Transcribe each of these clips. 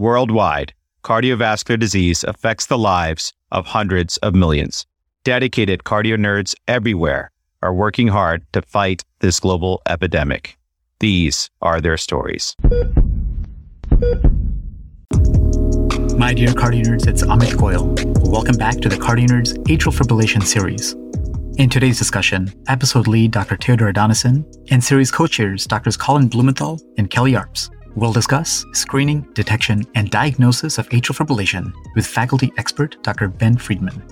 Worldwide, cardiovascular disease affects the lives of hundreds of millions. Dedicated cardio nerds everywhere are working hard to fight this global epidemic. These are their stories. My dear cardio nerds, it's Amit Goyal. Welcome back to the Cardio Nerds Atrial Fibrillation series. In today's discussion, episode lead Dr. Teodora Donisan and series co-chairs Drs. Colin Blumenthal and Kelly Arps will discuss screening, detection, and diagnosis of atrial fibrillation with faculty expert Dr. Ben Freedman.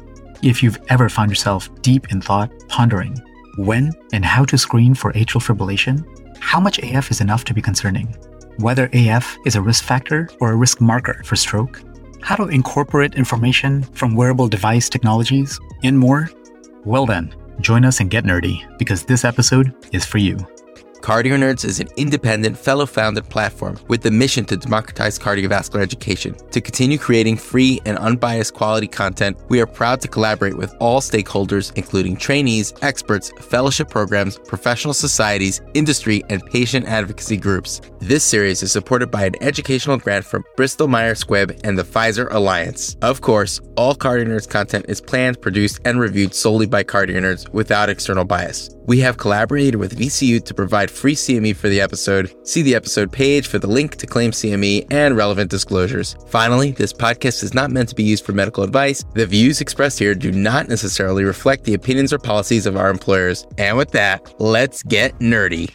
If you've ever found yourself deep in thought, pondering when and how to screen for atrial fibrillation, how much AF is enough to be concerning, whether AF is a risk factor or a risk marker for stroke, how to incorporate information from wearable device technologies, and more, well then, join us and get nerdy because this episode is for you. Cardio Nerds is an independent, fellow founded platform with the mission to democratize cardiovascular education. To continue creating free and unbiased quality content, we are proud to collaborate with all stakeholders, including trainees, experts, fellowship programs, professional societies, industry, and patient advocacy groups. This series is supported by an educational grant from Bristol Myers Squibb and the Pfizer Alliance. Of course, all Cardio Nerds content is planned, produced, and reviewed solely by Cardio Nerds without external bias. We have collaborated with VCU to provide free CME for the episode. See the episode page for the link to claim CME and relevant disclosures. Finally, this podcast is not meant to be used for medical advice. The views expressed here do not necessarily reflect the opinions or policies of our employers. And with that, let's get nerdy.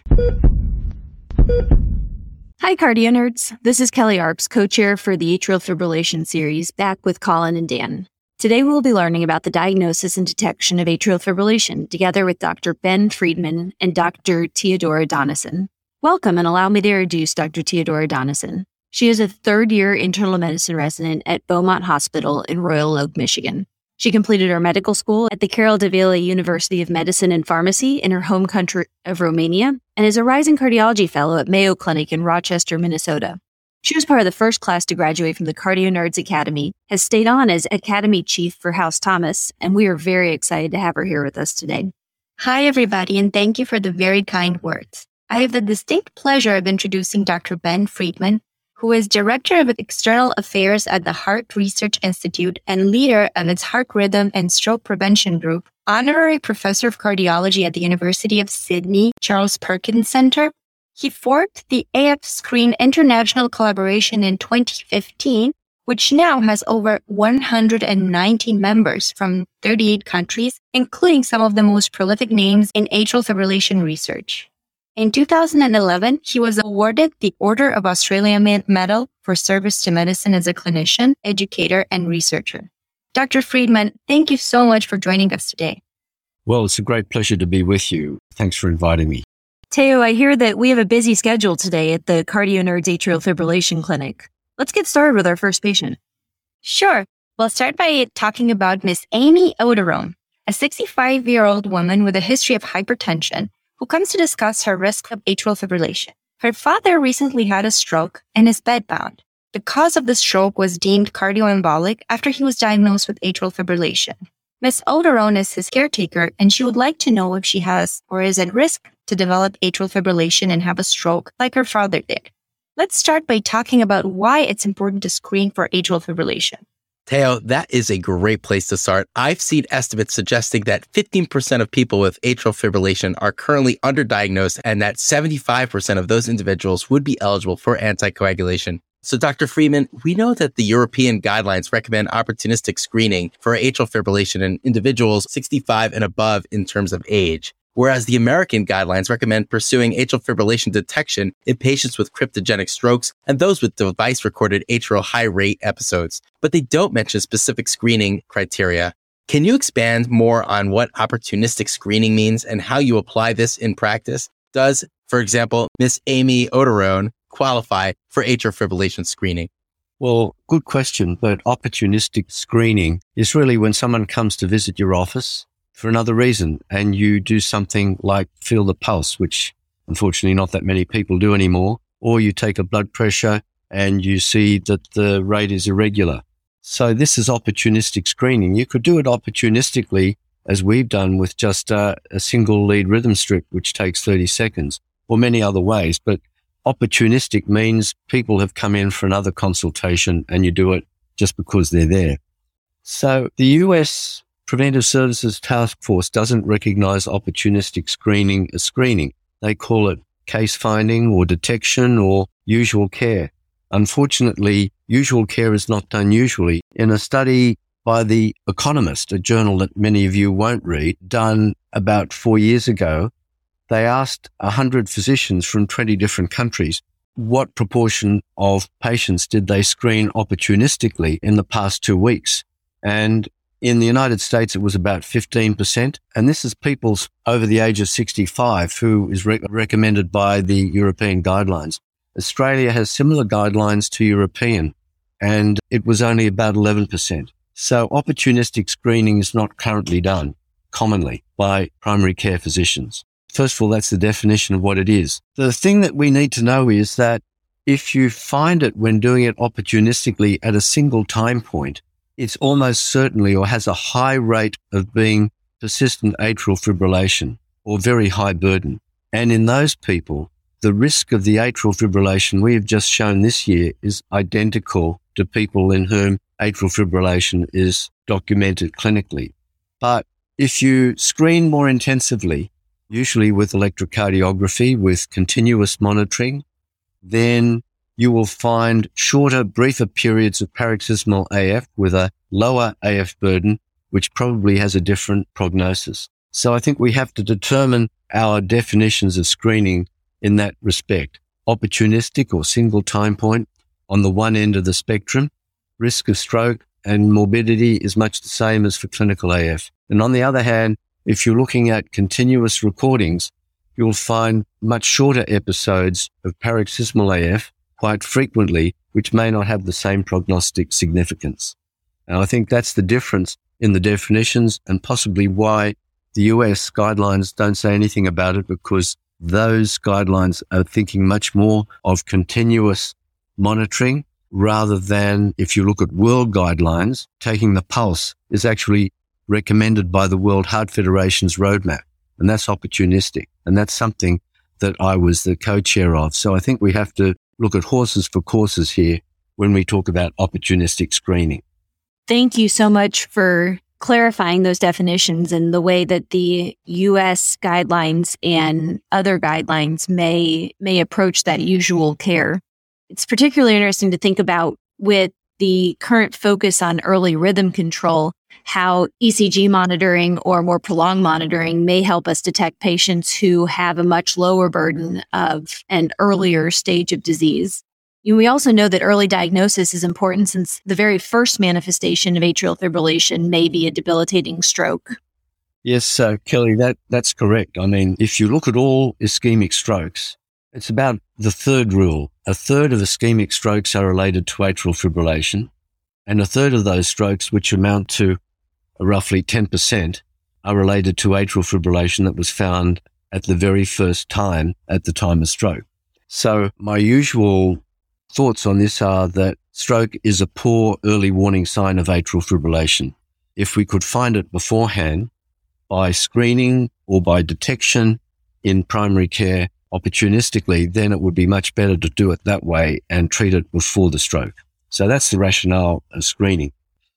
Hi, Cardio Nerds. This is Kelly Arps, co chair for the Atrial Fibrillation series, back with Colin and Dan. Today, we'll be learning about the diagnosis and detection of atrial fibrillation together with Dr. Ben Freedman and Dr. Teodora Donisan. Welcome and allow me to introduce Dr. Teodora Donisan. She is a third year internal medicine resident at Beaumont Hospital in Royal Oak, Michigan. She completed her medical school at the Carol Davila University of Medicine and Pharmacy in her home country of Romania and is a rising cardiology fellow at Mayo Clinic in Rochester, Minnesota. She was part of the first class to graduate from the Cardio Nerds Academy, has stayed on as Academy Chief for House Thomas, and we are very excited to have her here with us today. Hi, everybody, and thank you for the very kind words. I have the distinct pleasure of introducing Dr. Ben Freedman, who is Director of External Affairs at the Heart Research Institute and leader of its Heart Rhythm and Stroke Prevention Group, Honorary Professor of Cardiology at the University of Sydney Charles Perkins Center, he formed the AF Screen International Collaboration in 2015, which now has over 190 members from 38 countries, including some of the most prolific names in atrial fibrillation research. In 2011, he was awarded the Order of Australia Medal for service to medicine as a clinician, educator, and researcher. Dr. Freedman, thank you so much for joining us today. Well, it's a great pleasure to be with you. Thanks for inviting me. Teo, I hear that we have a busy schedule today at the Cardio Nerds Atrial Fibrillation Clinic. Let's get started with our first patient. Sure. We'll start by talking about Miss Amy Oderone, a 65 year old woman with a history of hypertension who comes to discuss her risk of atrial fibrillation. Her father recently had a stroke and is bedbound. The cause of the stroke was deemed cardioembolic after he was diagnosed with atrial fibrillation. Miss Oderone is his caretaker, and she would like to know if she has or is at risk to develop atrial fibrillation and have a stroke like her father did. Let's start by talking about why it's important to screen for atrial fibrillation. Teo, that is a great place to start. I've seen estimates suggesting that 15% of people with atrial fibrillation are currently underdiagnosed and that 75% of those individuals would be eligible for anticoagulation. So, Dr. Freedman, we know that the European guidelines recommend opportunistic screening for atrial fibrillation in individuals 65 and above in terms of age. Whereas the American guidelines recommend pursuing atrial fibrillation detection in patients with cryptogenic strokes and those with device recorded atrial high rate episodes, but they don't mention specific screening criteria. Can you expand more on what opportunistic screening means and how you apply this in practice? Does, for example, Miss Amy Oderone qualify for atrial fibrillation screening? Well, good question. But opportunistic screening is really when someone comes to visit your office for another reason and you do something like feel the pulse, which unfortunately not that many people do anymore, or you take a blood pressure and you see that the rate is irregular. So this is opportunistic screening. You could do it opportunistically as we've done with just uh, a single lead rhythm strip, which takes 30 seconds or many other ways. But opportunistic means people have come in for another consultation and you do it just because they're there. So the US Preventive Services Task Force doesn't recognize opportunistic screening as screening. They call it case finding or detection or usual care. Unfortunately, usual care is not done usually. In a study by The Economist, a journal that many of you won't read, done about four years ago, they asked 100 physicians from 20 different countries what proportion of patients did they screen opportunistically in the past two weeks. And in the United States, it was about 15%. And this is people over the age of 65 who is re- recommended by the European guidelines. Australia has similar guidelines to European and it was only about 11%. So opportunistic screening is not currently done commonly by primary care physicians. First of all, that's the definition of what it is. The thing that we need to know is that if you find it when doing it opportunistically at a single time point, it's almost certainly or has a high rate of being persistent atrial fibrillation or very high burden. And in those people, the risk of the atrial fibrillation we have just shown this year is identical to people in whom atrial fibrillation is documented clinically. But if you screen more intensively, usually with electrocardiography, with continuous monitoring, then you will find shorter, briefer periods of paroxysmal AF with a lower AF burden, which probably has a different prognosis. So I think we have to determine our definitions of screening in that respect. Opportunistic or single time point on the one end of the spectrum, risk of stroke and morbidity is much the same as for clinical AF. And on the other hand, if you're looking at continuous recordings, you'll find much shorter episodes of paroxysmal AF quite frequently, which may not have the same prognostic significance. And I think that's the difference in the definitions and possibly why the US guidelines don't say anything about it because those guidelines are thinking much more of continuous monitoring rather than if you look at world guidelines, taking the pulse is actually recommended by the World Heart Federation's roadmap. And that's opportunistic. And that's something that I was the co-chair of. So I think we have to look at horses for courses here when we talk about opportunistic screening. Thank you so much for clarifying those definitions and the way that the US guidelines and other guidelines may may approach that usual care. It's particularly interesting to think about with the current focus on early rhythm control how ECG monitoring or more prolonged monitoring may help us detect patients who have a much lower burden of an earlier stage of disease. We also know that early diagnosis is important since the very first manifestation of atrial fibrillation may be a debilitating stroke. Yes, uh, Kelly, that, that's correct. I mean, if you look at all ischemic strokes, it's about the third rule. A third of ischemic strokes are related to atrial fibrillation, and a third of those strokes, which amount to roughly 10%, are related to atrial fibrillation that was found at the very first time at the time of stroke. So my usual thoughts on this are that stroke is a poor early warning sign of atrial fibrillation. If we could find it beforehand by screening or by detection in primary care opportunistically, then it would be much better to do it that way and treat it before the stroke. So that's the rationale of screening.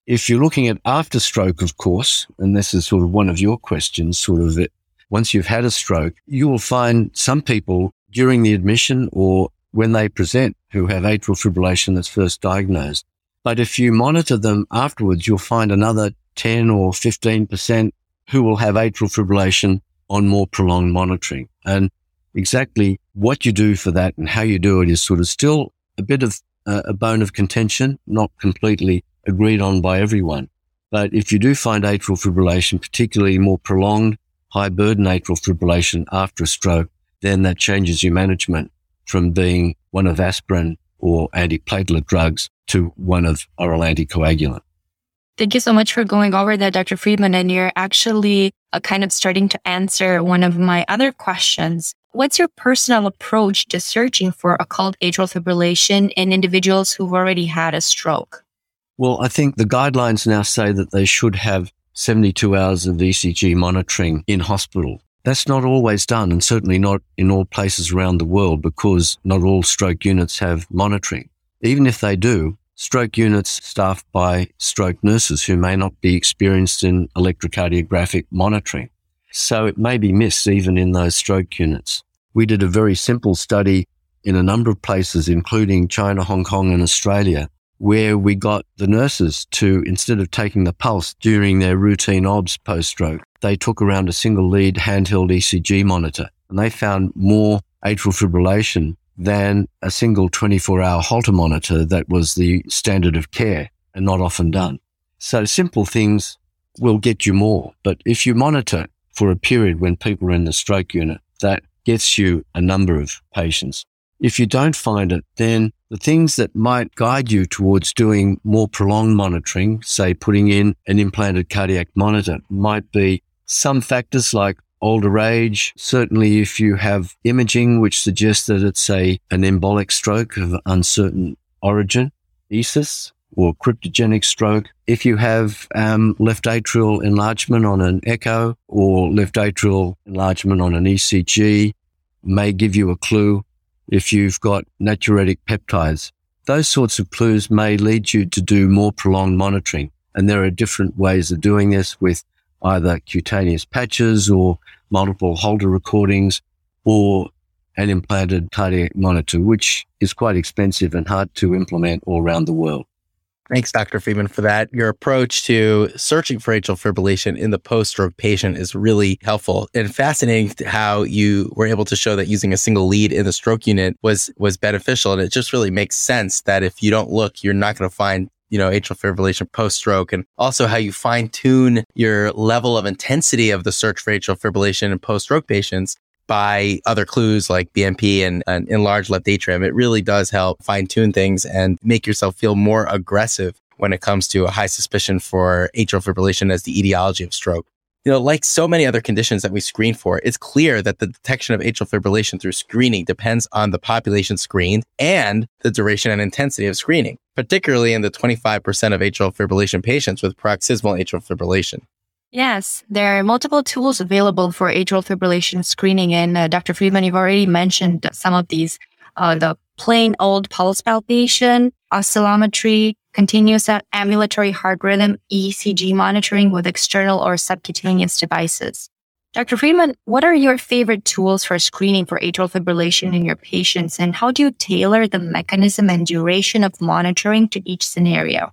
If you're looking at after stroke, of course, and this is sort of one of your questions, sort of that once you've had a stroke, you will find some people during the admission or when they present who have atrial fibrillation that's first diagnosed. But if you monitor them afterwards, you'll find another 10 or 15% who will have atrial fibrillation on more prolonged monitoring. And exactly what you do for that and how you do it is sort of still a bit of uh, a bone of contention, not completely agreed on by everyone. But if you do find atrial fibrillation, particularly more prolonged, high burden atrial fibrillation after a stroke, then that changes your management from being one of aspirin or antiplatelet drugs to one of oral anticoagulant. Thank you so much for going over that, Dr. Freedman. And you're actually uh, kind of starting to answer one of my other questions. What's your personal approach to searching for occult atrial fibrillation in individuals who've already had a stroke? Well, I think the guidelines now say that they should have 72 hours of ECG monitoring in hospital. That's not always done, and certainly not in all places around the world because not all stroke units have monitoring. Even if they do, stroke units staffed by stroke nurses who may not be experienced in electrocardiographic monitoring. So it may be missed even in those stroke units. We did a very simple study in a number of places, including China, Hong Kong, and Australia, where we got the nurses to, instead of taking the pulse during their routine OBS post stroke, they took around a single lead handheld ECG monitor and they found more atrial fibrillation than a single 24 hour Holter monitor that was the standard of care and not often done. So simple things will get you more. But if you monitor for a period when people are in the stroke unit, that gets you a number of patients. If you don't find it, then the things that might guide you towards doing more prolonged monitoring, say putting in an implanted cardiac monitor, might be some factors like older age. Certainly, if you have imaging which suggests that it's a an embolic stroke of uncertain origin, ESUS or cryptogenic stroke. If you have um, left atrial enlargement on an echo or left atrial enlargement on an ECG, may give you a clue if you've got natriuretic peptides. Those sorts of clues may lead you to do more prolonged monitoring. And there are different ways of doing this with either cutaneous patches or multiple Holter recordings or an implanted cardiac monitor, which is quite expensive and hard to implement all around the world. Thanks, Dr. Freedman, for that. Your approach to searching for atrial fibrillation in the post stroke patient is really helpful and fascinating how you were able to show that using a single lead in the stroke unit was, was beneficial. And it just really makes sense that if you don't look, you're not going to find you know, atrial fibrillation post stroke and also how you fine tune your level of intensity of the search for atrial fibrillation in post stroke patients by other clues like BNP and, and enlarged left atrium. It really does help fine tune things and make yourself feel more aggressive when it comes to a high suspicion for atrial fibrillation as the etiology of stroke. You know, like so many other conditions that we screen for, it's clear that the detection of atrial fibrillation through screening depends on the population screened and the duration and intensity of screening, particularly in the 25% of atrial fibrillation patients with paroxysmal atrial fibrillation. Yes, there are multiple tools available for atrial fibrillation screening. And uh, Dr. Freedman, you've already mentioned some of these. Uh, the plain old pulse palpation, oscillometry, continuous ambulatory heart rhythm, ECG monitoring with external or subcutaneous devices. Dr. Freedman, what are your favorite tools for screening for atrial fibrillation in your patients, and how do you tailor the mechanism and duration of monitoring to each scenario?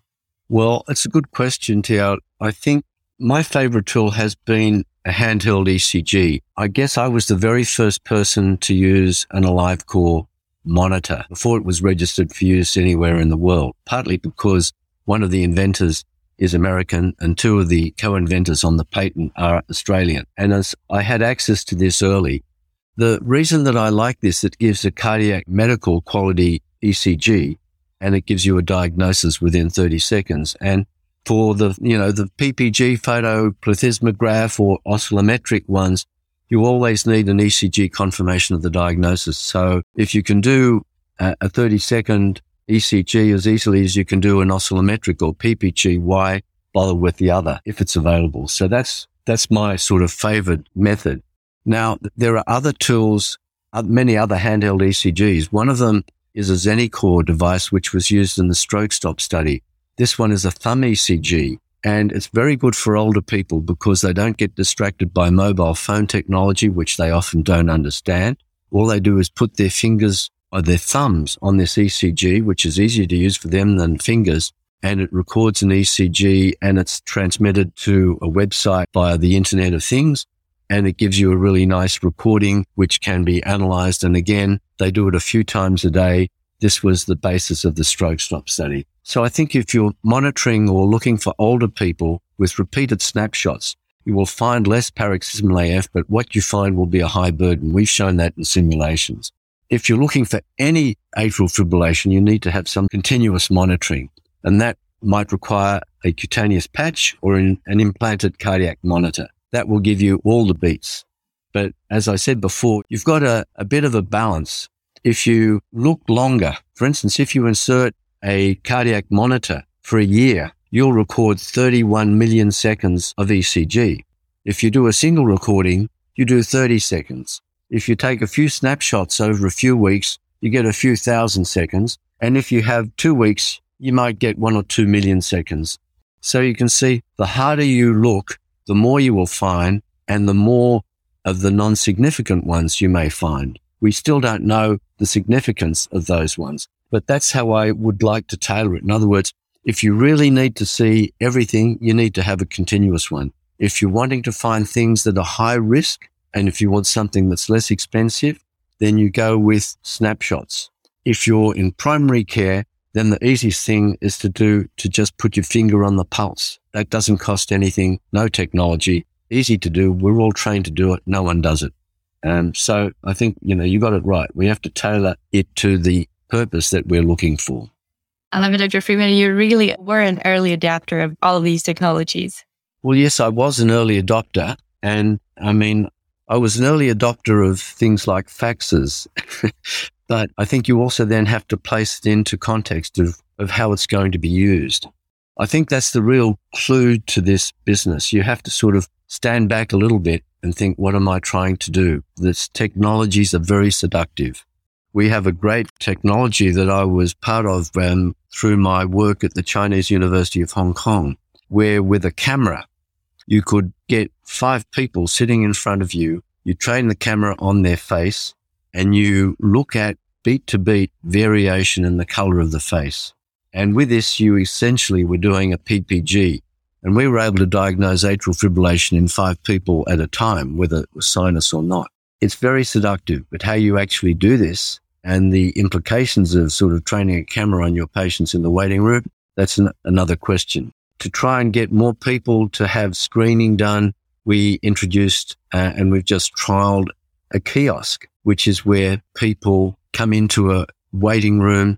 Well, it's a good question, Tia. I think my favorite tool has been a handheld ECG. I guess I was the very first person to use an AliveCor monitor before it was registered for use anywhere in the world, partly because one of the inventors is American and two of the co-inventors on the patent are Australian. And as I had access to this early, the reason that I like this, it gives a cardiac medical quality ECG and it gives you a diagnosis within 30 seconds. And for the, you know, the PPG photoplethysmograph or oscillometric ones, you always need an ECG confirmation of the diagnosis. So if you can do a 30 second ECG as easily as you can do an oscillometric or PPG, why bother with the other if it's available? So that's, that's my sort of favored method. Now, there are other tools, uh, many other handheld ECGs. One of them is a ZeniCor device, which was used in the stroke stop study. This one is a thumb ECG and it's very good for older people because they don't get distracted by mobile phone technology, which they often don't understand. All they do is put their fingers or their thumbs on this ECG, which is easier to use for them than fingers. And it records an ECG and it's transmitted to a website via the Internet of Things. And it gives you a really nice recording, which can be analyzed. And again, they do it a few times a day. This was the basis of the stroke stop study. So I think if you're monitoring or looking for older people with repeated snapshots, you will find less paroxysmal AF, but what you find will be a high burden. We've shown that in simulations. If you're looking for any atrial fibrillation, you need to have some continuous monitoring, and that might require a cutaneous patch or an, an implanted cardiac monitor. That will give you all the beats. But as I said before, you've got a, a bit of a balance. If you look longer, for instance, if you insert a cardiac monitor for a year, you'll record 31 million seconds of ECG. If you do a single recording, you do 30 seconds. If you take a few snapshots over a few weeks, you get a few thousand seconds. And if you have two weeks, you might get one or two million seconds. So you can see the harder you look, the more you will find and the more of the non-significant ones you may find. We still don't know the significance of those ones, but that's how I would like to tailor it. In other words, if you really need to see everything, you need to have a continuous one. If you're wanting to find things that are high risk, and if you want something that's less expensive, then you go with snapshots. If you're in primary care, then the easiest thing is to do to just put your finger on the pulse. That doesn't cost anything, no technology, easy to do. We're all trained to do it. No one does it. Um, so I think, you know, you got it right. We have to tailor it to the purpose that we're looking for. I love it, Dr. Freedman. You really were an early adapter of all of these technologies. Well, yes, I was an early adopter. And I mean, I was an early adopter of things like faxes. but I think you also then have to place it into context of, of how it's going to be used. I think that's the real clue to this business. You have to sort of stand back a little bit and think, what am I trying to do? This technologies are very seductive. We have a great technology that I was part of um, through my work at the Chinese University of Hong Kong, where with a camera, you could get five people sitting in front of you. You train the camera on their face and you look at beat to beat variation in the color of the face. And with this, you essentially were doing a PPG. And we were able to diagnose atrial fibrillation in five people at a time, whether it was sinus or not. It's very seductive, but how you actually do this and the implications of sort of training a camera on your patients in the waiting room, that's an, another question. To try and get more people to have screening done, we introduced uh, and we've just trialed a kiosk, which is where people come into a waiting room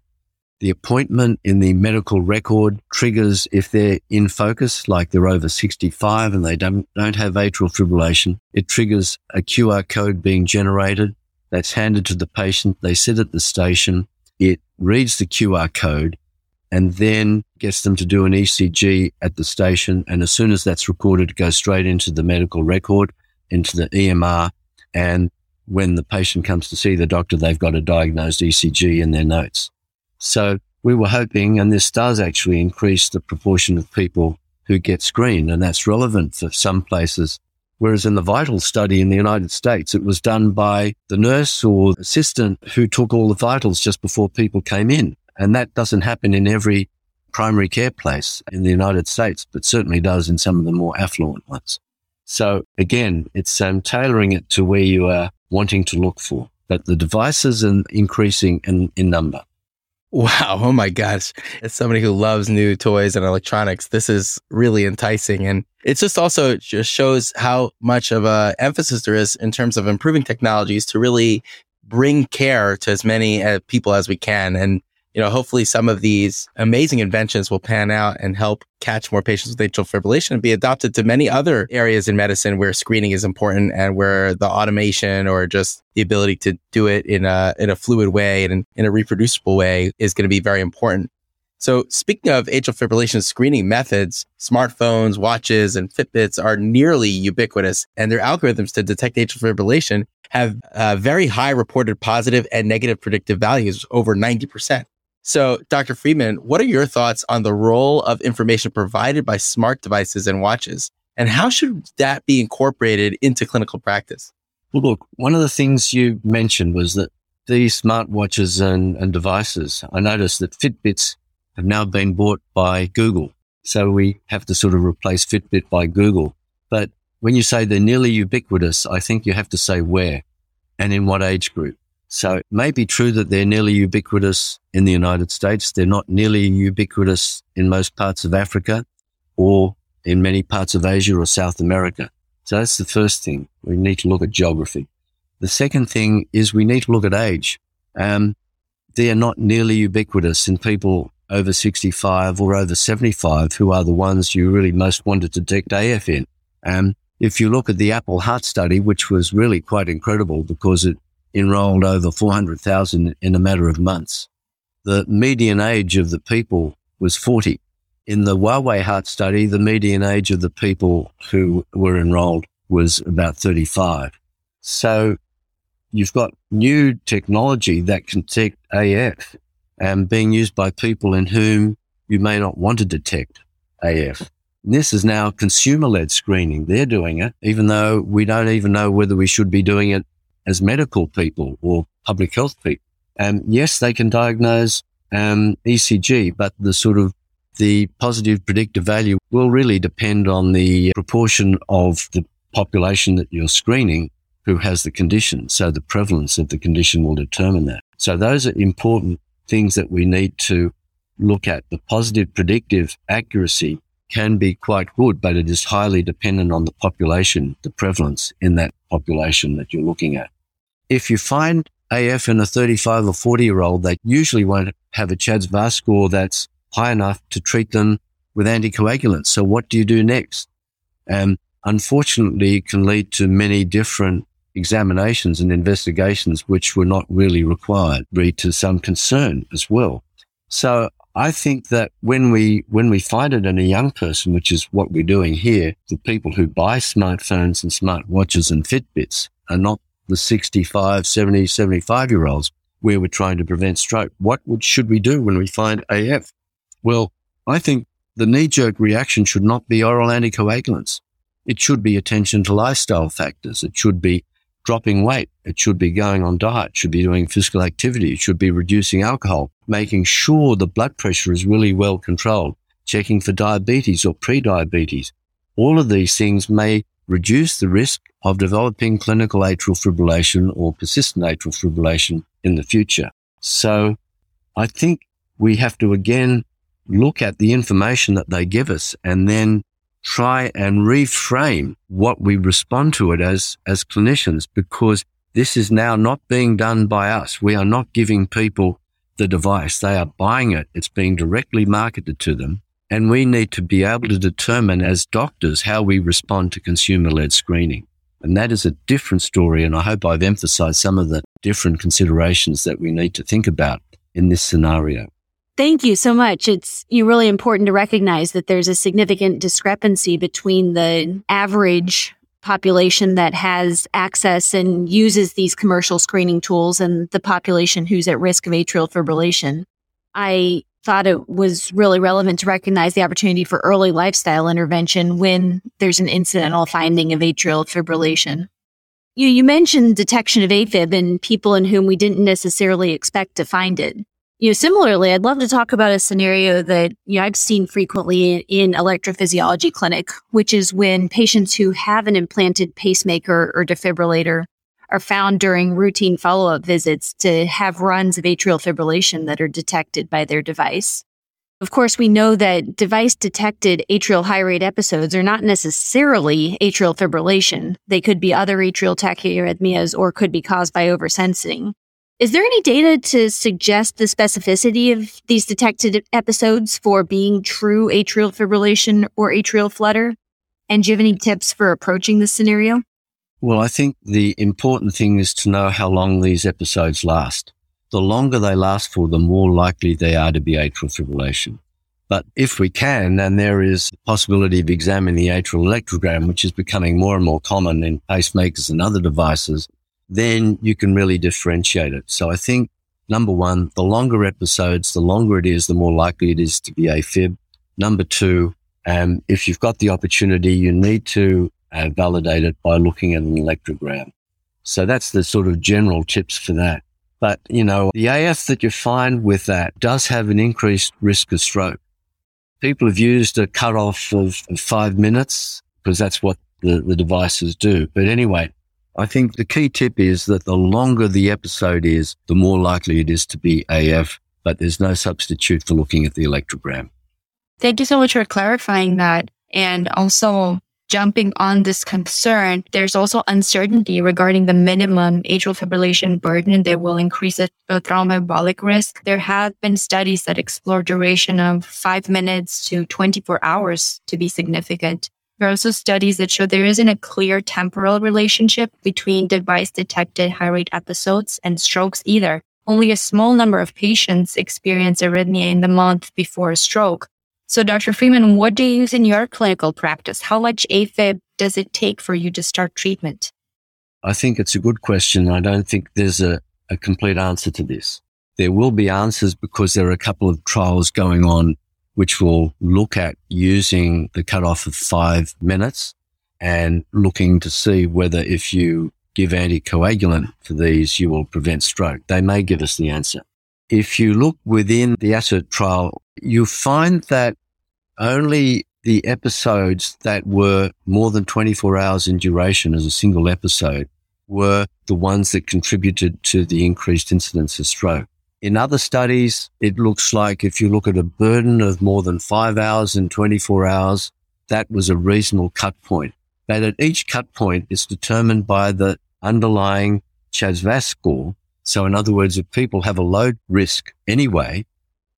the appointment in the medical record triggers if they're in focus, like they're over 65 and they don't, don't have atrial fibrillation. It triggers a QR code being generated that's handed to the patient. They sit at the station. It reads the QR code and then gets them to do an ECG at the station. And as soon as that's recorded, it goes straight into the medical record, into the EMR. And when the patient comes to see the doctor, they've got a diagnosed ECG in their notes. So we were hoping, and this does actually increase the proportion of people who get screened, and that's relevant for some places. Whereas in the vital study in the United States, it was done by the nurse or assistant who took all the vitals just before people came in. And that doesn't happen in every primary care place in the United States, but certainly does in some of the more affluent ones. So again, it's um, tailoring it to where you are wanting to look for. But the devices are increasing in, in number. Wow. Oh my gosh. As somebody who loves new toys and electronics, this is really enticing. And it just also just shows how much of a emphasis there is in terms of improving technologies to really bring care to as many uh, people as we can. And you know, hopefully some of these amazing inventions will pan out and help catch more patients with atrial fibrillation and be adopted to many other areas in medicine where screening is important and where the automation or just the ability to do it in a, in a fluid way and in a reproducible way is going to be very important. So speaking of atrial fibrillation screening methods, smartphones, watches, and Fitbits are nearly ubiquitous and their algorithms to detect atrial fibrillation have uh, very high reported positive and negative predictive values, over 90%. So, Dr. Freedman, what are your thoughts on the role of information provided by smart devices and watches? And how should that be incorporated into clinical practice? Well, look, one of the things you mentioned was that these smartwatches and, and devices, I noticed that Fitbits have now been bought by Google. So we have to sort of replace Fitbit by Google. But when you say they're nearly ubiquitous, I think you have to say where and in what age group. So it may be true that they're nearly ubiquitous in the United States. They're not nearly ubiquitous in most parts of Africa or in many parts of Asia or South America. So that's the first thing. We need to look at geography. The second thing is we need to look at age. Um, they are not nearly ubiquitous in people over 65 or over 75 who are the ones you really most want to detect AF in. Um, if you look at the Apple Heart Study, which was really quite incredible because it enrolled over 400,000 in a matter of months. The median age of the people was 40. In the Huawei Heart Study, the median age of the people who were enrolled was about 35. So you've got new technology that can detect AF and being used by people in whom you may not want to detect AF. This is now consumer led screening. They're doing it, even though we don't even know whether we should be doing it as medical people or public health people. And yes, they can diagnose um, ECG, but the sort of the positive predictive value will really depend on the proportion of the population that you're screening who has the condition. So the prevalence of the condition will determine that. So those are important things that we need to look at. The positive predictive accuracy can be quite good, but it is highly dependent on the population, the prevalence in that population that you're looking at. If you find AF in a 35 or 40 year old, they usually won't have a CHA2DS2-VASc score that's high enough to treat them with anticoagulants. So what do you do next? And unfortunately, it can lead to many different examinations and investigations which were not really required, lead to some concern as well. So I think that when we, when we find it in a young person, which is what we're doing here, the people who buy smartphones and smartwatches and Fitbits are not the 65, 70, 75 year olds where we're trying to prevent stroke. What would, should we do when we find AF? Well, I think the knee jerk reaction should not be oral anticoagulants. It should be attention to lifestyle factors. It should be dropping weight. It should be going on diet, it should be doing physical activity, it should be reducing alcohol, making sure the blood pressure is really well controlled, checking for diabetes or pre-diabetes. All of these things may reduce the risk of developing clinical atrial fibrillation or persistent atrial fibrillation in the future. So I think we have to again look at the information that they give us and then try and reframe what we respond to it as, as clinicians, because this is now not being done by us. We are not giving people the device. They are buying it. It's being directly marketed to them. And we need to be able to determine as doctors how we respond to consumer led screening. And that is a different story. And I hope I've emphasized some of the different considerations that we need to think about in this scenario. Thank you so much. It's really important to recognize that there's a significant discrepancy between the average population that has access and uses these commercial screening tools and the population who's at risk of atrial fibrillation. I thought it was really relevant to recognize the opportunity for early lifestyle intervention when there's an incidental finding of atrial fibrillation. You, you mentioned detection of AFib in people in whom we didn't necessarily expect to find it. You know, similarly, I'd love to talk about a scenario that you know, I've seen frequently in electrophysiology clinic, which is when patients who have an implanted pacemaker or defibrillator are found during routine follow-up visits to have runs of atrial fibrillation that are detected by their device. Of course, we know that device detected atrial high rate episodes are not necessarily atrial fibrillation. They could be other atrial tachyarrhythmias or could be caused by oversensing. Is there any data to suggest the specificity of these detected episodes for being true atrial fibrillation or atrial flutter? And do you have any tips for approaching this scenario? Well, I think the important thing is to know how long these episodes last. The longer they last for, the more likely they are to be atrial fibrillation. But if we can, and there is a possibility of examining the atrial electrogram, which is becoming more and more common in pacemakers and other devices, then you can really differentiate it. So I think number one, the longer episodes, the longer it is, the more likely it is to be AFib. Number two, um, if you've got the opportunity, you need to uh, validate it by looking at an electrogram. So that's the sort of general tips for that. But, you know, the AF that you find with that does have an increased risk of stroke. People have used a cutoff of, of five minutes because that's what the, the devices do. But anyway, I think the key tip is that the longer the episode is, the more likely it is to be AF, but there's no substitute for looking at the electrogram. Thank you so much for clarifying that. And also jumping on this concern, there's also uncertainty regarding the minimum atrial fibrillation burden that will increase the thromboembolic risk. There have been studies that explore duration of five minutes to 24 hours to be significant. There are also studies that show there isn't a clear temporal relationship between device detected high rate episodes and strokes either. Only a small number of patients experience arrhythmia in the month before a stroke. So, Dr. Freedman, what do you use in your clinical practice? How much AFib does it take for you to start treatment? I think it's a good question. I don't think there's a, a complete answer to this. There will be answers because there are a couple of trials going on which will look at using the cutoff of five minutes and looking to see whether if you give anticoagulant for these, you will prevent stroke. They may give us the answer. If you look within the ASSERT trial, you find that only the episodes that were more than 24 hours in duration as a single episode were the ones that contributed to the increased incidence of stroke. In other studies, it looks like if you look at a burden of more than five hours and 24 hours, that was a reasonable cut point. But at each cut point is determined by the underlying CHA2DS2-VASc score. So in other words, if people have a low risk anyway,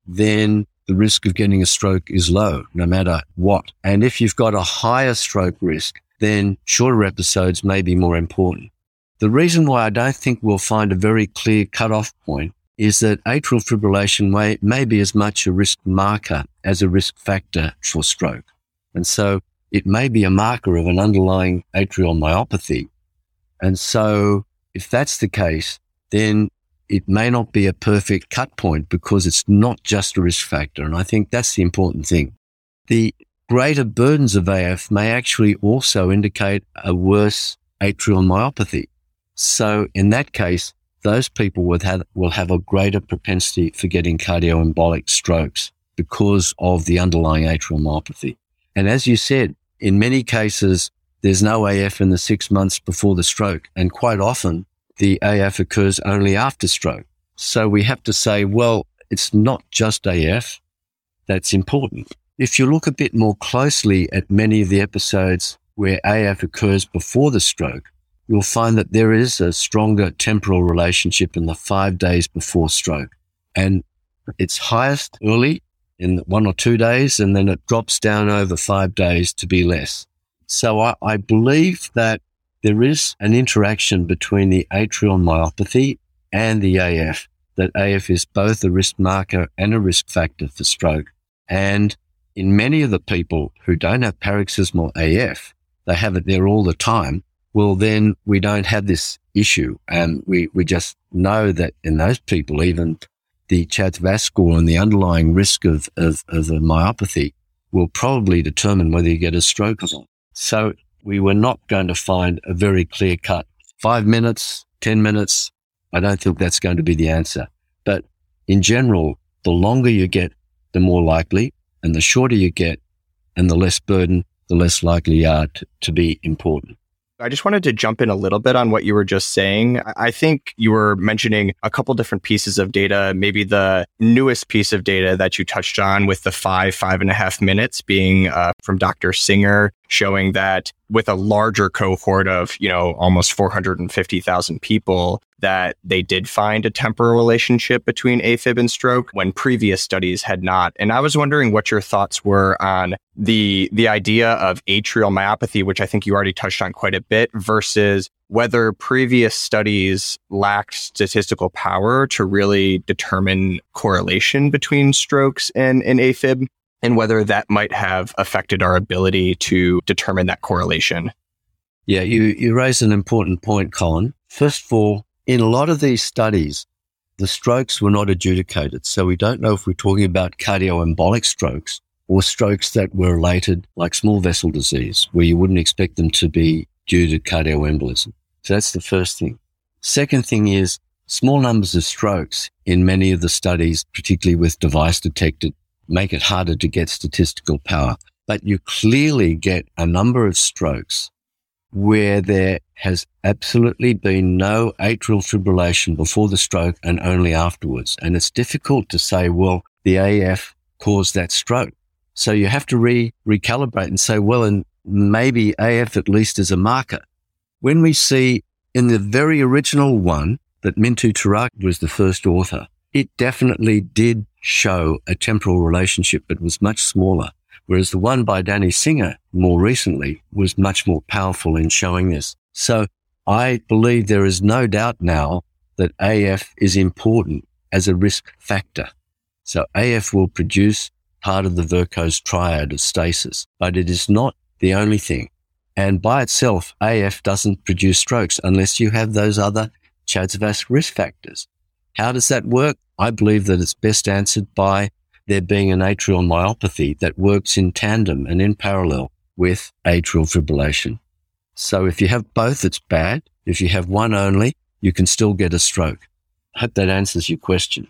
then the risk of getting a stroke is low, no matter what. And if you've got a higher stroke risk, then shorter episodes may be more important. The reason why I don't think we'll find a very clear cutoff point is that atrial fibrillation may, may be as much a risk marker as a risk factor for stroke. And so it may be a marker of an underlying atrial myopathy. And so if that's the case, then it may not be a perfect cut point because it's not just a risk factor. And I think that's the important thing. The greater burdens of AF may actually also indicate a worse atrial myopathy. So in that case, those people will have, will have a greater propensity for getting cardioembolic strokes because of the underlying atrial myopathy. And as you said, in many cases, there's no AF in the six months before the stroke. And quite often the AF occurs only after stroke. So we have to say, well, it's not just AF that's important. If you look a bit more closely at many of the episodes where AF occurs before the stroke, you'll find that there is a stronger temporal relationship in the five days before stroke. And it's highest early in one or two days, and then it drops down over five days to be less. So I, I believe that there is an interaction between the atrial myopathy and the AF, that AF is both a risk marker and a risk factor for stroke. And in many of the people who don't have paroxysmal AF, they have it there all the time well, then we don't have this issue. And we, we just know that in those people, even the CHA2DS2-VASc score and the underlying risk of, of, of a myopathy will probably determine whether you get a stroke or not. So we were not going to find a very clear cut five minutes, 10 minutes. I don't think that's going to be the answer. But in general, the longer you get, the more likely, and the shorter you get and the less burden, the less likely you are to, to be important. I just wanted to jump in a little bit on what you were just saying. I think you were mentioning a couple different pieces of data, maybe the newest piece of data that you touched on with the five, five and a half minutes being uh, from Dr. Singer, showing that with a larger cohort of, you know, almost 450,000 people, that they did find a temporal relationship between AFib and stroke when previous studies had not. And I was wondering what your thoughts were on the the idea of atrial myopathy, which I think you already touched on quite a bit, versus whether previous studies lacked statistical power to really determine correlation between strokes and, and AFib, and whether that might have affected our ability to determine that correlation. Yeah, you, you raise an important point, Colin. First of all, in a lot of these studies, the strokes were not adjudicated. So we don't know if we're talking about cardioembolic strokes or strokes that were related like small vessel disease, where you wouldn't expect them to be due to cardioembolism. So that's the first thing. Second thing is small numbers of strokes in many of the studies, particularly with device detected, make it harder to get statistical power. But you clearly get a number of strokes where there has absolutely been no atrial fibrillation before the stroke and only afterwards. And it's difficult to say, well, the AF caused that stroke. So you have to re recalibrate and say, well, and maybe AF at least is a marker. When we see in the very original one that Mintu Turakhia was the first author, it definitely did show a temporal relationship, but was much smaller. Whereas the one by Danny Singer more recently was much more powerful in showing this. So I believe there is no doubt now that AF is important as a risk factor. So AF will produce part of the Virchow's triad of stasis, but it is not the only thing. And by itself, AF doesn't produce strokes unless you have those other CHA2DS2-VASc risk factors. How does that work? I believe that it's best answered by there being an atrial myopathy that works in tandem and in parallel with atrial fibrillation. So if you have both, it's bad. If you have one only, you can still get a stroke. I hope that answers your question.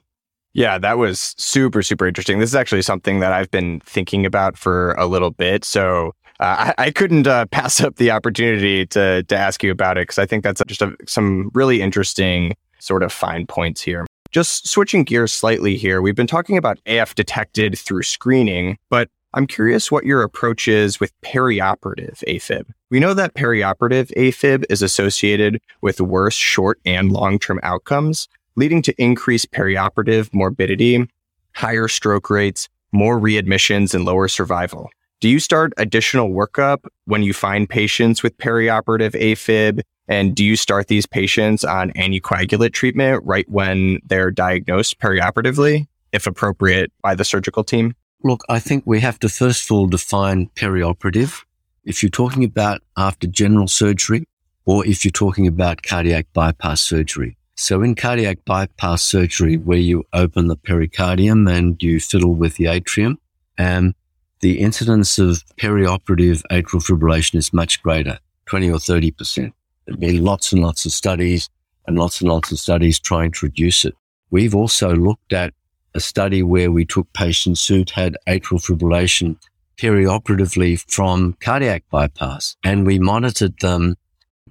Yeah, that was super, super interesting. This is actually something that I've been thinking about for a little bit. So uh, I, I, couldn't uh, pass up the opportunity to to ask you about it because I think that's just a, some really interesting sort of fine points here. Just switching gears slightly here, we've been talking about AF detected through screening, but I'm curious what your approach is with perioperative AFib. We know that perioperative AFib is associated with worse short and long term outcomes, leading to increased perioperative morbidity, higher stroke rates, more readmissions, and lower survival. Do you start additional workup when you find patients with perioperative AFib? And do you start these patients on anticoagulant treatment right when they're diagnosed perioperatively, if appropriate, by the surgical team? Look, I think we have to first of all define perioperative. If you're talking about after general surgery, or if you're talking about cardiac bypass surgery. So in cardiac bypass surgery, where you open the pericardium and you fiddle with the atrium, and the incidence of perioperative atrial fibrillation is much greater, 20 or 30%. There have been lots and lots of studies and lots and lots of studies trying to reduce it. We've also looked at a study where we took patients who'd had atrial fibrillation perioperatively from cardiac bypass and we monitored them.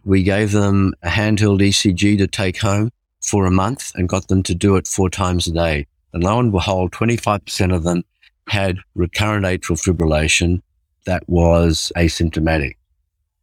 We gave them a handheld ECG to take home for a month and got them to do it four times a day. And lo and behold, 25% of them had recurrent atrial fibrillation that was asymptomatic.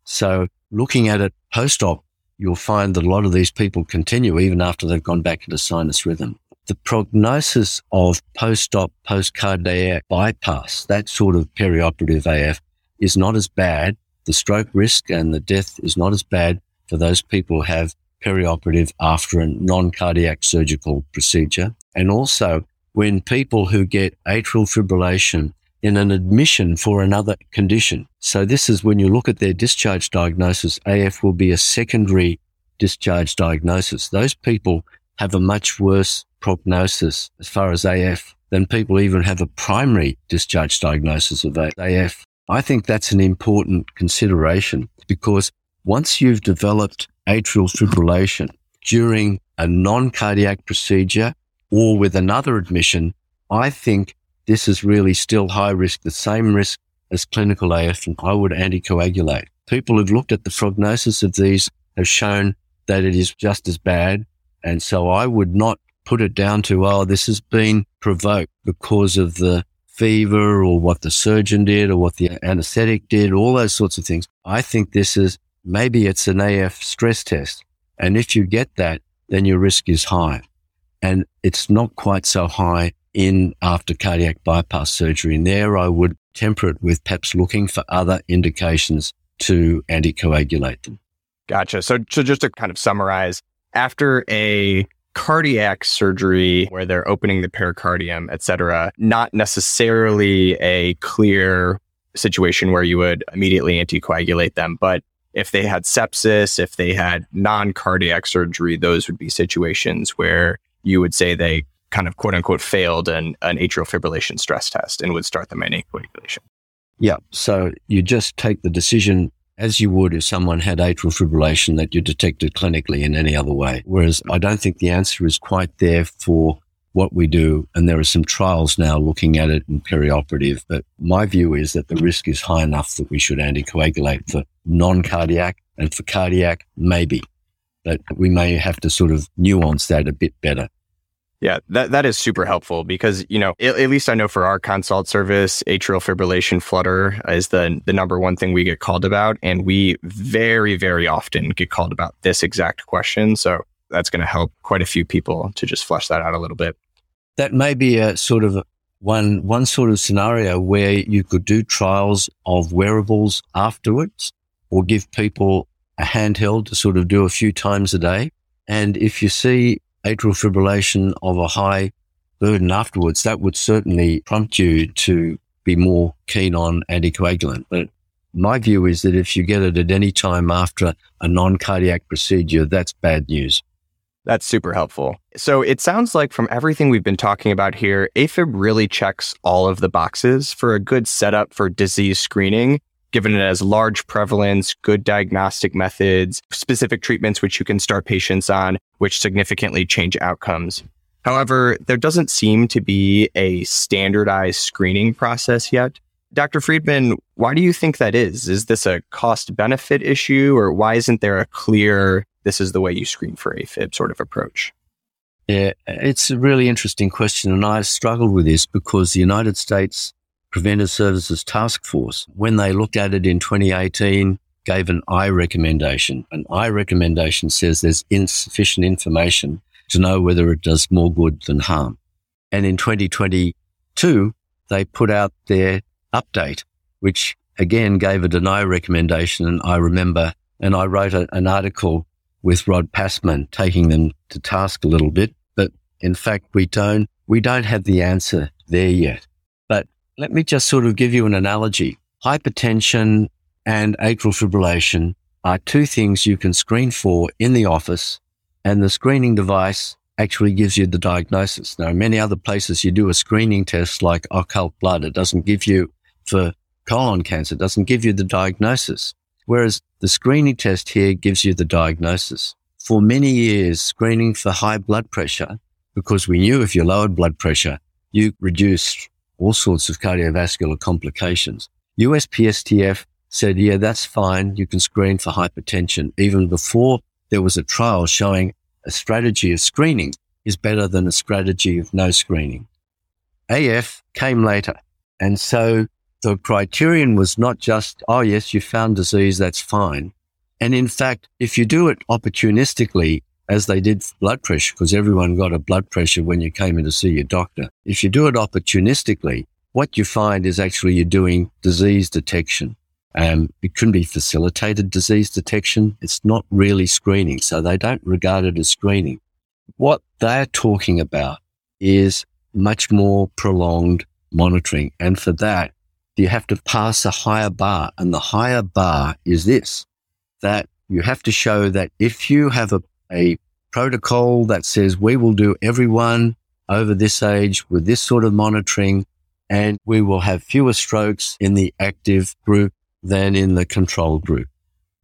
So looking at it post-op, you'll find that a lot of these people continue even after they've gone back into sinus rhythm. The prognosis of post-op, post-cardiac bypass, that sort of perioperative AF is not as bad. The stroke risk and the death is not as bad for those people who have perioperative after a non-cardiac surgical procedure. And also when people who get atrial fibrillation in an admission for another condition. So this is when you look at their discharge diagnosis, AF will be a secondary discharge diagnosis. Those people have a much worse prognosis as far as AF than people even have a primary discharge diagnosis of AF. I think that's an important consideration because once you've developed atrial fibrillation during a non-cardiac procedure or with another admission, I think this is really still high risk, the same risk as clinical AF, and I would anticoagulate. People who've looked at the prognosis of these have shown that it is just as bad. And so I would not put it down to, oh, this has been provoked because of the fever or what the surgeon did or what the anesthetic did, all those sorts of things. I think this is maybe it's an AF stress test. And if you get that, then your risk is high. And it's not quite so high in after cardiac bypass surgery. And there I would temper it with perhaps looking for other indications to anticoagulate them. Gotcha. So, so just to kind of summarize, after a cardiac surgery where they're opening the pericardium, et cetera, not necessarily a clear situation where you would immediately anticoagulate them, but if they had sepsis, if they had non cardiac surgery, those would be situations where you would say they kind of quote unquote failed an, an atrial fibrillation stress test and would start them anticoagulation. Yeah. So you just take the decision as you would if someone had atrial fibrillation that you detected clinically in any other way. Whereas I don't think the answer is quite there for what we do. And there are some trials now looking at it in perioperative. But my view is that the risk is high enough that we should anticoagulate for non-cardiac and for cardiac, maybe. But we may have to sort of nuance that a bit better. Yeah, that, that is super helpful because, you know, at, at, least I know for our consult service, atrial fibrillation flutter is the, the number one thing we get called about. And we very, very often get called about this exact question. So that's going to help quite a few people to just flesh that out a little bit. That may be a sort of one, one sort of scenario where you could do trials of wearables afterwards or give people a handheld to sort of do a few times a day. And if you see atrial fibrillation of a high burden afterwards, that would certainly prompt you to be more keen on anticoagulant. But my view is that if you get it at any time after a non cardiac procedure, that's bad news. That's super helpful. So it sounds like from everything we've been talking about here, AFib really checks all of the boxes for a good setup for disease screening, given it has large prevalence, good diagnostic methods, specific treatments which you can start patients on, which significantly change outcomes. However, there doesn't seem to be a standardized screening process yet. Dr. Freedman, why do you think that is? Is this a cost benefit issue or why isn't there a clear this is the way you screen for AFib sort of approach? Yeah, it's a really interesting question. And I struggled with this because the United States Preventive Services Task Force, when they looked at it in 2018, gave an I recommendation. An I recommendation says there's insufficient information to know whether it does more good than harm. And in 2022, they put out their update, which again gave a deny recommendation. And I remember, and I wrote a, an article with Rod Passman, taking them to task a little bit. But in fact, we don't, we don't have the answer there yet. Let me just sort of give you an analogy. Hypertension and atrial fibrillation are two things you can screen for in the office and the screening device actually gives you the diagnosis. Now, many other places, you do a screening test like occult blood. It doesn't give you for colon cancer, it doesn't give you the diagnosis. Whereas the screening test here gives you the diagnosis. For many years, screening for high blood pressure, because we knew if you lowered blood pressure, you reduced all sorts of cardiovascular complications. USPSTF said, yeah, that's fine. You can screen for hypertension even before there was a trial showing a strategy of screening is better than a strategy of no screening. AF came later. And so the criterion was not just, oh, yes, you found disease, that's fine. And in fact, if you do it opportunistically, as they did blood pressure, because everyone got a blood pressure when you came in to see your doctor, if you do it opportunistically, what you find is actually you're doing disease detection. Um, it can be facilitated disease detection. It's not really screening. So they don't regard it as screening. What they're talking about is much more prolonged monitoring. And for that, you have to pass a higher bar. And the higher bar is this, that you have to show that if you have a, a protocol that says we will do everyone over this age with this sort of monitoring and we will have fewer strokes in the active group than in the control group.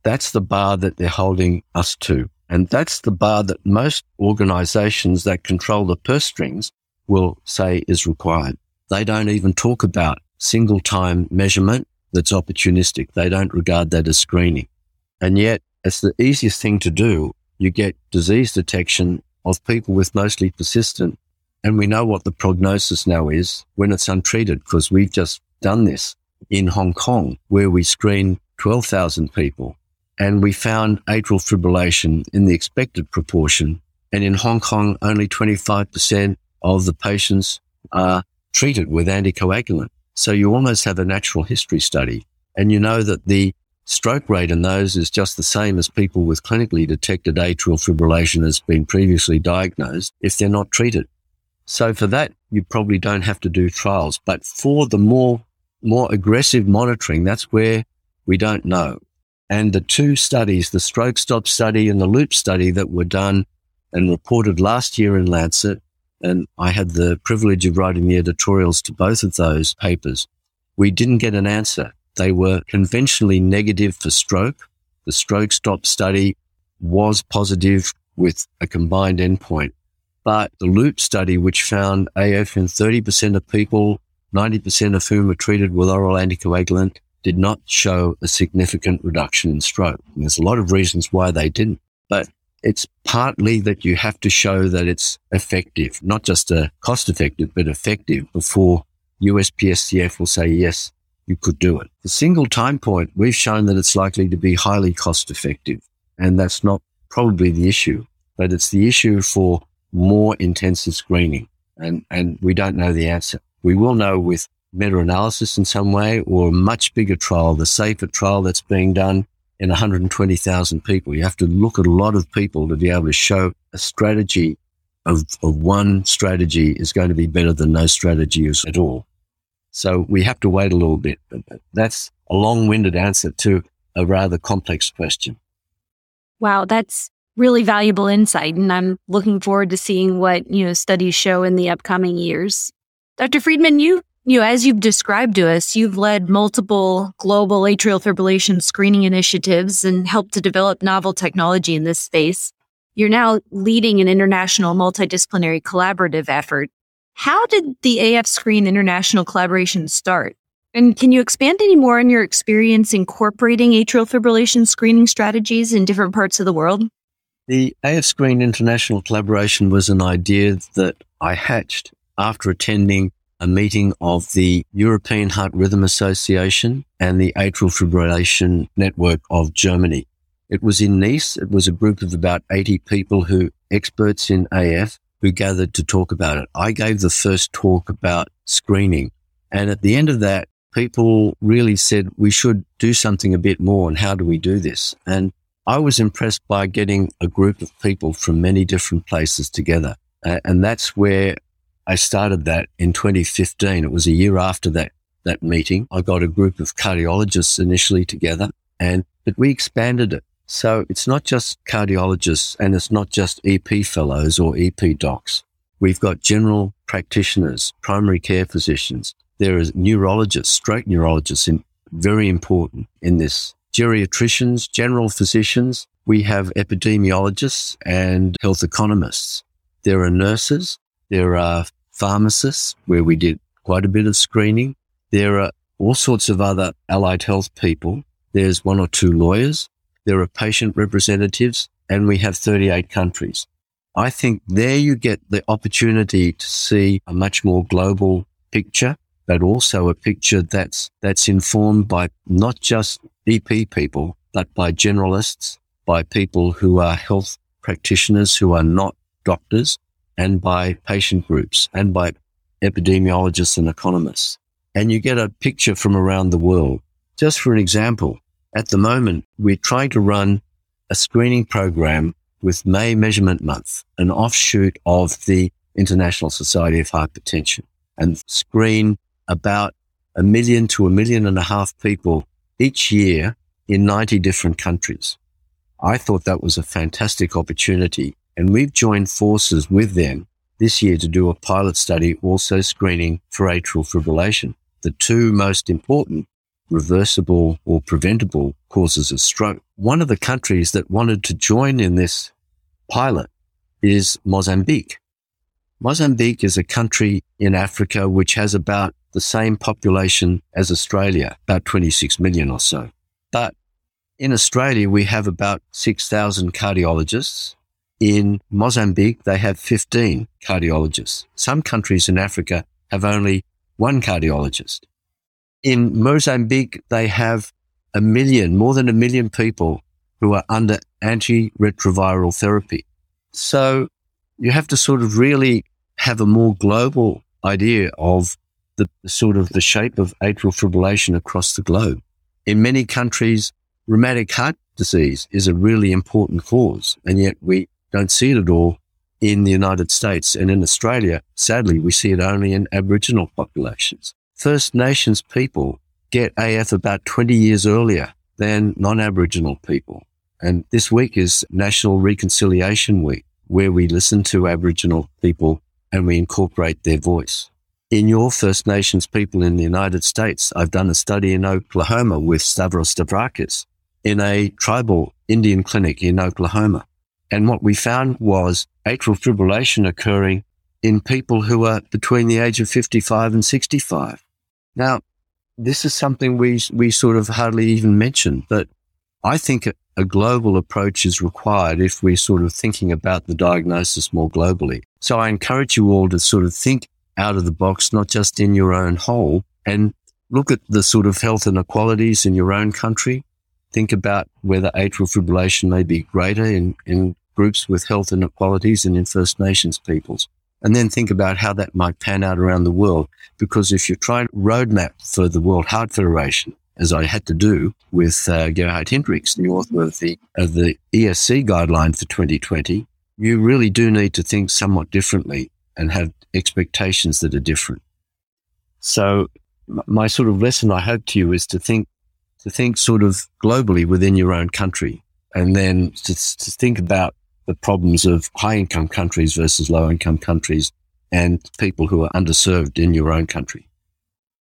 That's the bar that they're holding us to. And that's the bar that most organizations that control the purse strings will say is required. They don't even talk about single time measurement that's opportunistic. They don't regard that as screening. And yet it's the easiest thing to do. You get disease detection of people with mostly persistent. And we know what the prognosis now is when it's untreated because we've just done this in Hong Kong where we screened 12,000 people and we found atrial fibrillation in the expected proportion. And in Hong Kong, only 25% of the patients are treated with anticoagulant. So you almost have a natural history study. And you know that the stroke rate in those is just the same as people with clinically detected atrial fibrillation that's been previously diagnosed if they're not treated. So for that, you probably don't have to do trials. But for the more, more aggressive monitoring, that's where we don't know. And the two studies, the stroke stop study and the loop study that were done and reported last year in Lancet and I had the privilege of writing the editorials to both of those papers. We didn't get an answer. They were conventionally negative for stroke. The stroke stop study was positive with a combined endpoint. But the loop study, which found AF in 30% of people, 90% of whom were treated with oral anticoagulant, did not show a significant reduction in stroke. And there's a lot of reasons why they didn't. But it's partly that you have to show that it's effective, not just a cost effective, but effective before USPSTF will say, yes, you could do it. The single time point, we've shown that it's likely to be highly cost effective. And that's not probably the issue, but it's the issue for more intensive screening. And, and we don't know the answer. We will know with meta-analysis in some way or a much bigger trial, the safer trial that's being done in 120,000 people. You have to look at a lot of people to be able to show a strategy of, of one strategy is going to be better than no strategy at all. So we have to wait a little bit. But that's a long winded answer to a rather complex question. Wow, that's really valuable insight. And I'm looking forward to seeing what, you know, studies show in the upcoming years. Dr. Freedman, you, you know, as you've described to us, you've led multiple global atrial fibrillation screening initiatives and helped to develop novel technology in this space. You're now leading an international multidisciplinary collaborative effort. How did the AF Screen International collaboration start? And can you expand any more on your experience incorporating atrial fibrillation screening strategies in different parts of the world? The AF Screen International collaboration was an idea that I hatched after attending a meeting of the European Heart Rhythm Association and the Atrial Fibrillation Network of Germany. It was in Nice. It was a group of about 80 people who experts in AF who gathered to talk about it. I gave the first talk about screening. And at the end of that, people really said we should do something a bit more. And how do we do this? And I was impressed by getting a group of people from many different places together. Uh, and that's where I started that in 2015. It was a year after that, that meeting. I got a group of cardiologists initially together and, but we expanded it. So it's not just cardiologists and it's not just EP fellows or EP docs. We've got general practitioners, primary care physicians, there is neurologists, stroke neurologists, in, very important in this. Geriatricians, general physicians. We have epidemiologists and health economists. There are nurses. There are pharmacists where we did quite a bit of screening. There are all sorts of other allied health people. There's one or two lawyers. There are patient representatives and we have 38 countries. I think there you get the opportunity to see a much more global picture but also a picture that's, that's informed by not just EP people, but by generalists, by people who are health practitioners who are not doctors, and by patient groups, and by epidemiologists and economists. And you get a picture from around the world. Just for an example, at the moment, we're trying to run a screening program with May Measurement Month, an offshoot of the International Society of Hypertension, and screen about a million to a million and a half people each year in 90 different countries. I thought that was a fantastic opportunity. And we've joined forces with them this year to do a pilot study also screening for atrial fibrillation, the two most important reversible or preventable causes of stroke. One of the countries that wanted to join in this pilot is Mozambique. Mozambique is a country in Africa which has about the same population as Australia, about 26 million or so. But in Australia, we have about 6,000 cardiologists. In Mozambique, they have 15 cardiologists. Some countries in Africa have only one cardiologist. In Mozambique, they have a million, more than a million people who are under antiretroviral therapy. So you have to sort of really have a more global idea of the, sort of the shape of atrial fibrillation across the globe. In many countries, rheumatic heart disease is a really important cause, and yet we don't see it at all in the United States. And in Australia, sadly, we see it only in Aboriginal populations. First Nations people get AF about 20 years earlier than non-Aboriginal people. And this week is National Reconciliation Week, where we listen to Aboriginal people and we incorporate their voice in your First Nations people in the United States, I've done a study in Oklahoma with Stavros Stavrakis in a tribal Indian clinic in Oklahoma. And what we found was atrial fibrillation occurring in people who are between the age of 55 and 65. Now, this is something we, we sort of hardly even mention, but I think a, a global approach is required if we're sort of thinking about the diagnosis more globally. So I encourage you all to sort of think out of the box, not just in your own hole and look at the sort of health inequalities in your own country. Think about whether atrial fibrillation may be greater in, in groups with health inequalities and in First Nations peoples. And then think about how that might pan out around the world. Because if you try roadmap for the World Heart Federation, as I had to do with uh, Gerhard Hindricks, the author of the, of the ESC guideline for 2020, you really do need to think somewhat differently and have expectations that are different. So my sort of lesson I hope to you is to think, to think sort of globally within your own country and then to, to think about the problems of high income countries versus low income countries and people who are underserved in your own country.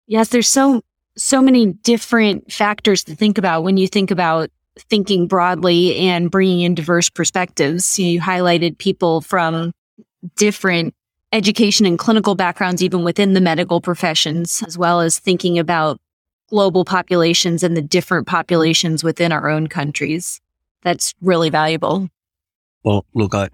Yes, there's so so many different factors to think about when you think about thinking broadly and bringing in diverse perspectives. You, highlighted people from different education and clinical backgrounds, even within the medical professions, as well as thinking about global populations and the different populations within our own countries. That's really valuable. Well, look, I,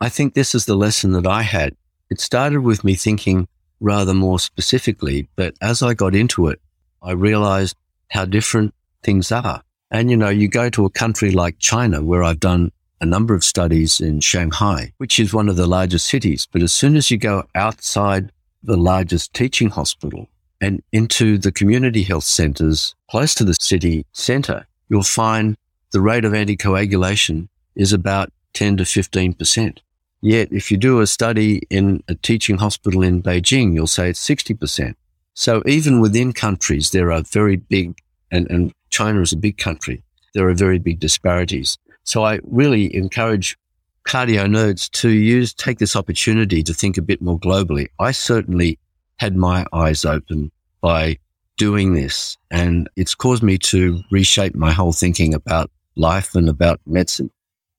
I think this is the lesson that I had. It started with me thinking rather more specifically, but as I got into it, I realized how different things are. And, you know, you go to a country like China, where I've done a number of studies in Shanghai, which is one of the largest cities. But as soon as you go outside the largest teaching hospital and into the community health centers close to the city center, you'll find the rate of anticoagulation is about 10 to 15%. Yet if you do a study in a teaching hospital in Beijing, you'll say it's 60%. So even within countries, there are very big, and, and China is a big country, there are very big disparities. So I really encourage cardio nerds to use, take this opportunity to think a bit more globally. I certainly had my eyes open by doing this and it's caused me to reshape my whole thinking about life and about medicine.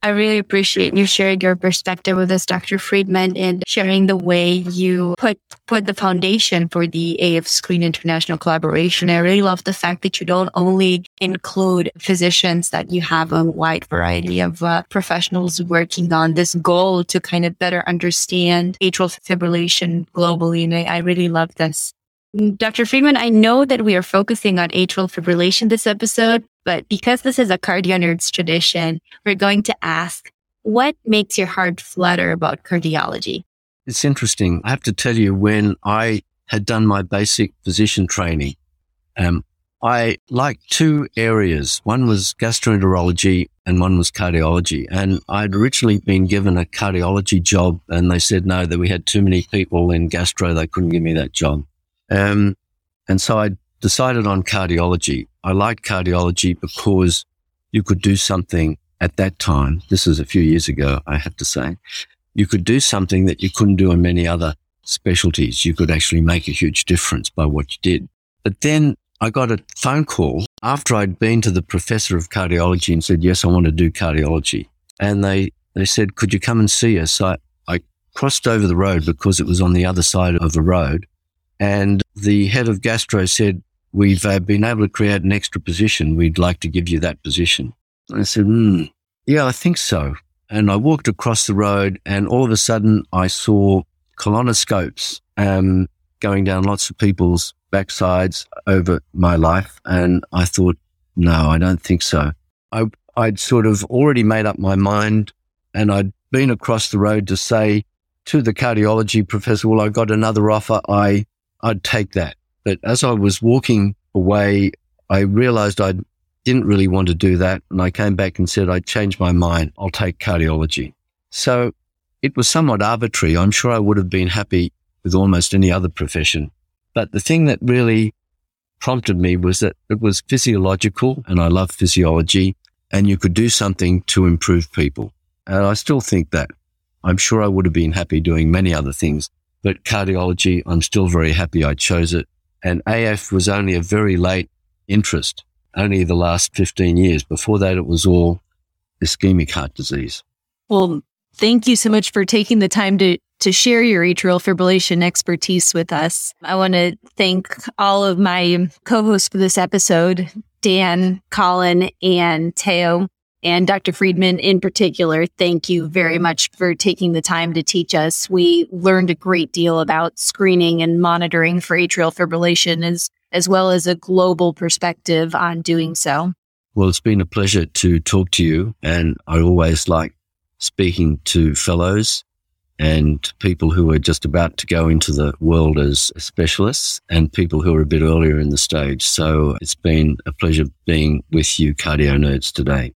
I really appreciate you sharing your perspective with us, Dr. Freedman, and sharing the way you put put the foundation for the AF Screen International collaboration. I really love the fact that you don't only include physicians, that you have a wide variety of uh, professionals working on this goal to kind of better understand atrial fibrillation globally. And I, I really love this. Dr. Freedman, I know that we are focusing on atrial fibrillation this episode, but because this is a cardio nerds tradition, we're going to ask what makes your heart flutter about cardiology? It's interesting. I have to tell you, when I had done my basic physician training, um, I liked two areas. One was gastroenterology and one was cardiology. And I'd originally been given a cardiology job and they said no, that we had too many people in gastro. They couldn't give me that job. Um, and so I decided on cardiology. I liked cardiology because you could do something at that time. This is a few years ago, I have to say. You could do something that you couldn't do in many other specialties. You could actually make a huge difference by what you did. But then I got a phone call after I'd been to the professor of cardiology and said, yes, I want to do cardiology. And they, they said, could you come and see us? I, I crossed over the road because it was on the other side of the road and the head of gastro said, we've uh, been able to create an extra position. We'd like to give you that position. I said, hmm, yeah, I think so. And I walked across the road and all of a sudden I saw colonoscopes, um, going down lots of people's backsides over my life. And I thought, no, I don't think so. I, I'd sort of already made up my mind and I'd been across the road to say to the cardiology professor, well, I got another offer. I I'd take that. But as I was walking away, I realized I didn't really want to do that. And I came back and said, I changed my mind. I'll take cardiology. So it was somewhat arbitrary. I'm sure I would have been happy with almost any other profession. But the thing that really prompted me was that it was physiological and I love physiology and you could do something to improve people. And I still think that. I'm sure I would have been happy doing many other things, but cardiology, I'm still very happy I chose it. And AF was only a very late interest, only the last 15 years. Before that, it was all ischemic heart disease. Well, thank you so much for taking the time to to share your atrial fibrillation expertise with us. I want to thank all of my co-hosts for this episode, Dan, Colin, and Teo. And Dr. Freedman in particular, thank you very mm-hmm. much for taking the time to teach us. We learned a great deal about screening and monitoring for atrial fibrillation as, as well as a global perspective on doing so. Well, it's been a pleasure to talk to you. And I always like speaking to fellows and people who are just about to go into the world as specialists and people who are a bit earlier in the stage. So it's been a pleasure being with you, cardio nerds, today.